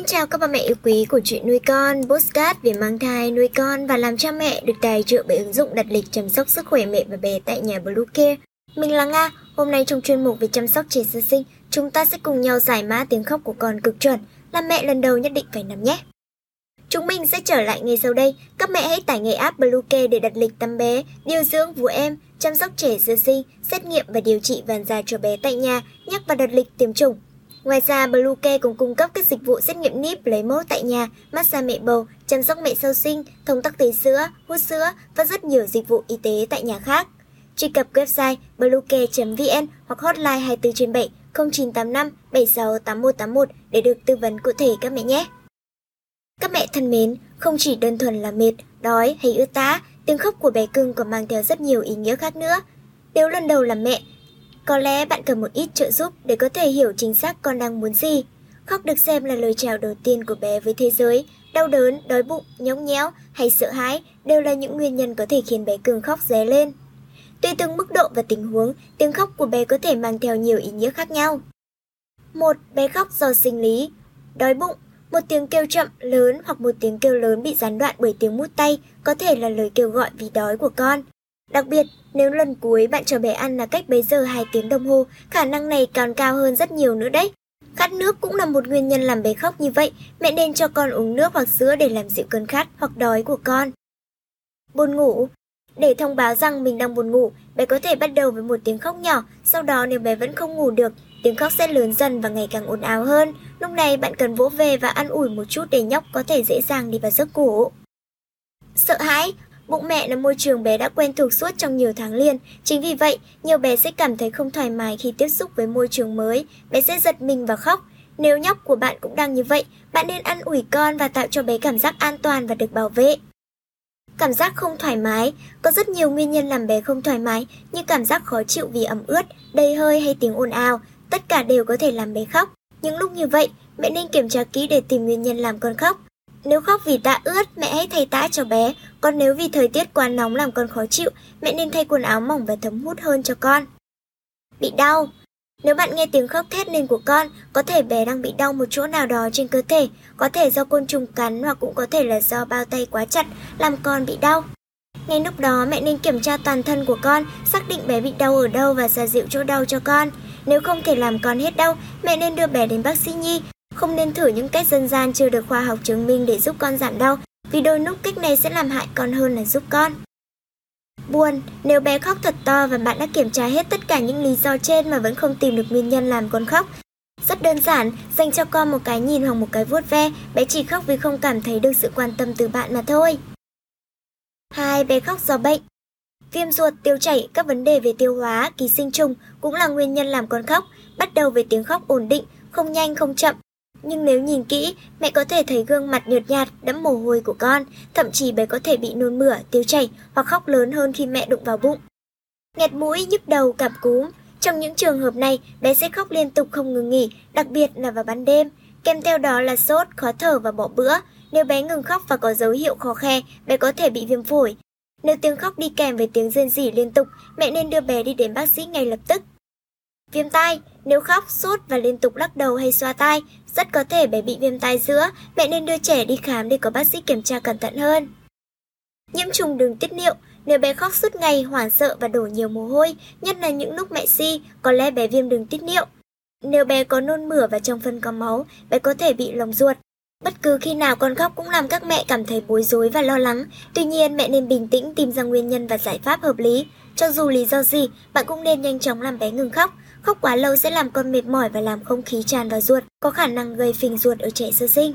Xin chào các bà mẹ yêu quý của chuyện nuôi con, postcard về mang thai, nuôi con và làm cha mẹ được tài trợ bởi ứng dụng đặt lịch chăm sóc sức khỏe mẹ và bé tại nhà Blue Care. Mình là Nga, hôm nay trong chuyên mục về chăm sóc trẻ sơ sinh, chúng ta sẽ cùng nhau giải mã tiếng khóc của con cực chuẩn, làm mẹ lần đầu nhất định phải nắm nhé. Chúng mình sẽ trở lại ngay sau đây, các mẹ hãy tải ngay app Blue Care để đặt lịch tắm bé, điều dưỡng vú em, chăm sóc trẻ sơ sinh, xét nghiệm và điều trị vàng da cho bé tại nhà, nhắc và đặt lịch tiêm chủng. Ngoài ra, Bluecare cũng cung cấp các dịch vụ xét nghiệm níp lấy mẫu tại nhà, massage mẹ bầu, chăm sóc mẹ sau sinh, thông tắc tấy sữa, hút sữa và rất nhiều dịch vụ y tế tại nhà khác. Truy cập website bluecare.vn hoặc hotline 24 trên 7 0985 76 8181 để được tư vấn cụ thể các mẹ nhé. Các mẹ thân mến, không chỉ đơn thuần là mệt, đói hay ướt tá, tiếng khóc của bé cưng còn mang theo rất nhiều ý nghĩa khác nữa. Nếu lần đầu làm mẹ, có lẽ bạn cần một ít trợ giúp để có thể hiểu chính xác con đang muốn gì. Khóc được xem là lời chào đầu tiên của bé với thế giới. Đau đớn, đói bụng, nhõng nhẽo hay sợ hãi đều là những nguyên nhân có thể khiến bé Cường khóc ré lên. Tùy từng mức độ và tình huống, tiếng khóc của bé có thể mang theo nhiều ý nghĩa khác nhau. Một, bé khóc do sinh lý. Đói bụng, một tiếng kêu chậm, lớn hoặc một tiếng kêu lớn bị gián đoạn bởi tiếng mút tay có thể là lời kêu gọi vì đói của con. Đặc biệt, nếu lần cuối bạn cho bé ăn là cách bấy giờ 2 tiếng đồng hồ, khả năng này còn cao hơn rất nhiều nữa đấy. Khát nước cũng là một nguyên nhân làm bé khóc như vậy, mẹ nên cho con uống nước hoặc sữa để làm dịu cơn khát hoặc đói của con. Buồn ngủ Để thông báo rằng mình đang buồn ngủ, bé có thể bắt đầu với một tiếng khóc nhỏ, sau đó nếu bé vẫn không ngủ được, tiếng khóc sẽ lớn dần và ngày càng ồn ào hơn. Lúc này bạn cần vỗ về và ăn ủi một chút để nhóc có thể dễ dàng đi vào giấc ngủ. Sợ hãi Bụng mẹ là môi trường bé đã quen thuộc suốt trong nhiều tháng liền, chính vì vậy, nhiều bé sẽ cảm thấy không thoải mái khi tiếp xúc với môi trường mới, bé sẽ giật mình và khóc. Nếu nhóc của bạn cũng đang như vậy, bạn nên ăn ủi con và tạo cho bé cảm giác an toàn và được bảo vệ. Cảm giác không thoải mái, có rất nhiều nguyên nhân làm bé không thoải mái như cảm giác khó chịu vì ẩm ướt, đầy hơi hay tiếng ồn ào, tất cả đều có thể làm bé khóc. Những lúc như vậy, mẹ nên kiểm tra kỹ để tìm nguyên nhân làm con khóc. Nếu khóc vì tã ướt, mẹ hãy thay tã cho bé, còn nếu vì thời tiết quá nóng làm con khó chịu, mẹ nên thay quần áo mỏng và thấm hút hơn cho con. Bị đau Nếu bạn nghe tiếng khóc thét lên của con, có thể bé đang bị đau một chỗ nào đó trên cơ thể, có thể do côn trùng cắn hoặc cũng có thể là do bao tay quá chặt làm con bị đau. Ngay lúc đó mẹ nên kiểm tra toàn thân của con, xác định bé bị đau ở đâu và xoa dịu chỗ đau cho con. Nếu không thể làm con hết đau, mẹ nên đưa bé đến bác sĩ nhi không nên thử những cách dân gian chưa được khoa học chứng minh để giúp con giảm đau, vì đôi lúc cách này sẽ làm hại con hơn là giúp con. Buồn, nếu bé khóc thật to và bạn đã kiểm tra hết tất cả những lý do trên mà vẫn không tìm được nguyên nhân làm con khóc. Rất đơn giản, dành cho con một cái nhìn hoặc một cái vuốt ve, bé chỉ khóc vì không cảm thấy được sự quan tâm từ bạn mà thôi. 2. Bé khóc do bệnh Viêm ruột, tiêu chảy, các vấn đề về tiêu hóa, ký sinh trùng cũng là nguyên nhân làm con khóc, bắt đầu với tiếng khóc ổn định, không nhanh không chậm, nhưng nếu nhìn kỹ, mẹ có thể thấy gương mặt nhợt nhạt, đẫm mồ hôi của con, thậm chí bé có thể bị nôn mửa, tiêu chảy hoặc khóc lớn hơn khi mẹ đụng vào bụng. Nghẹt mũi, nhức đầu, cảm cúm. Trong những trường hợp này, bé sẽ khóc liên tục không ngừng nghỉ, đặc biệt là vào ban đêm. Kèm theo đó là sốt, khó thở và bỏ bữa. Nếu bé ngừng khóc và có dấu hiệu khó khe, bé có thể bị viêm phổi. Nếu tiếng khóc đi kèm với tiếng rên rỉ liên tục, mẹ nên đưa bé đi đến bác sĩ ngay lập tức. Viêm tai, nếu khóc, sốt và liên tục lắc đầu hay xoa tai, rất có thể bé bị viêm tai giữa, mẹ nên đưa trẻ đi khám để có bác sĩ kiểm tra cẩn thận hơn. Nhiễm trùng đường tiết niệu, nếu bé khóc suốt ngày, hoảng sợ và đổ nhiều mồ hôi, nhất là những lúc mẹ si, có lẽ bé viêm đường tiết niệu. Nếu bé có nôn mửa và trong phân có máu, bé có thể bị lồng ruột. Bất cứ khi nào con khóc cũng làm các mẹ cảm thấy bối rối và lo lắng. Tuy nhiên, mẹ nên bình tĩnh tìm ra nguyên nhân và giải pháp hợp lý. Cho dù lý do gì, bạn cũng nên nhanh chóng làm bé ngừng khóc. Khóc quá lâu sẽ làm con mệt mỏi và làm không khí tràn vào ruột, có khả năng gây phình ruột ở trẻ sơ sinh.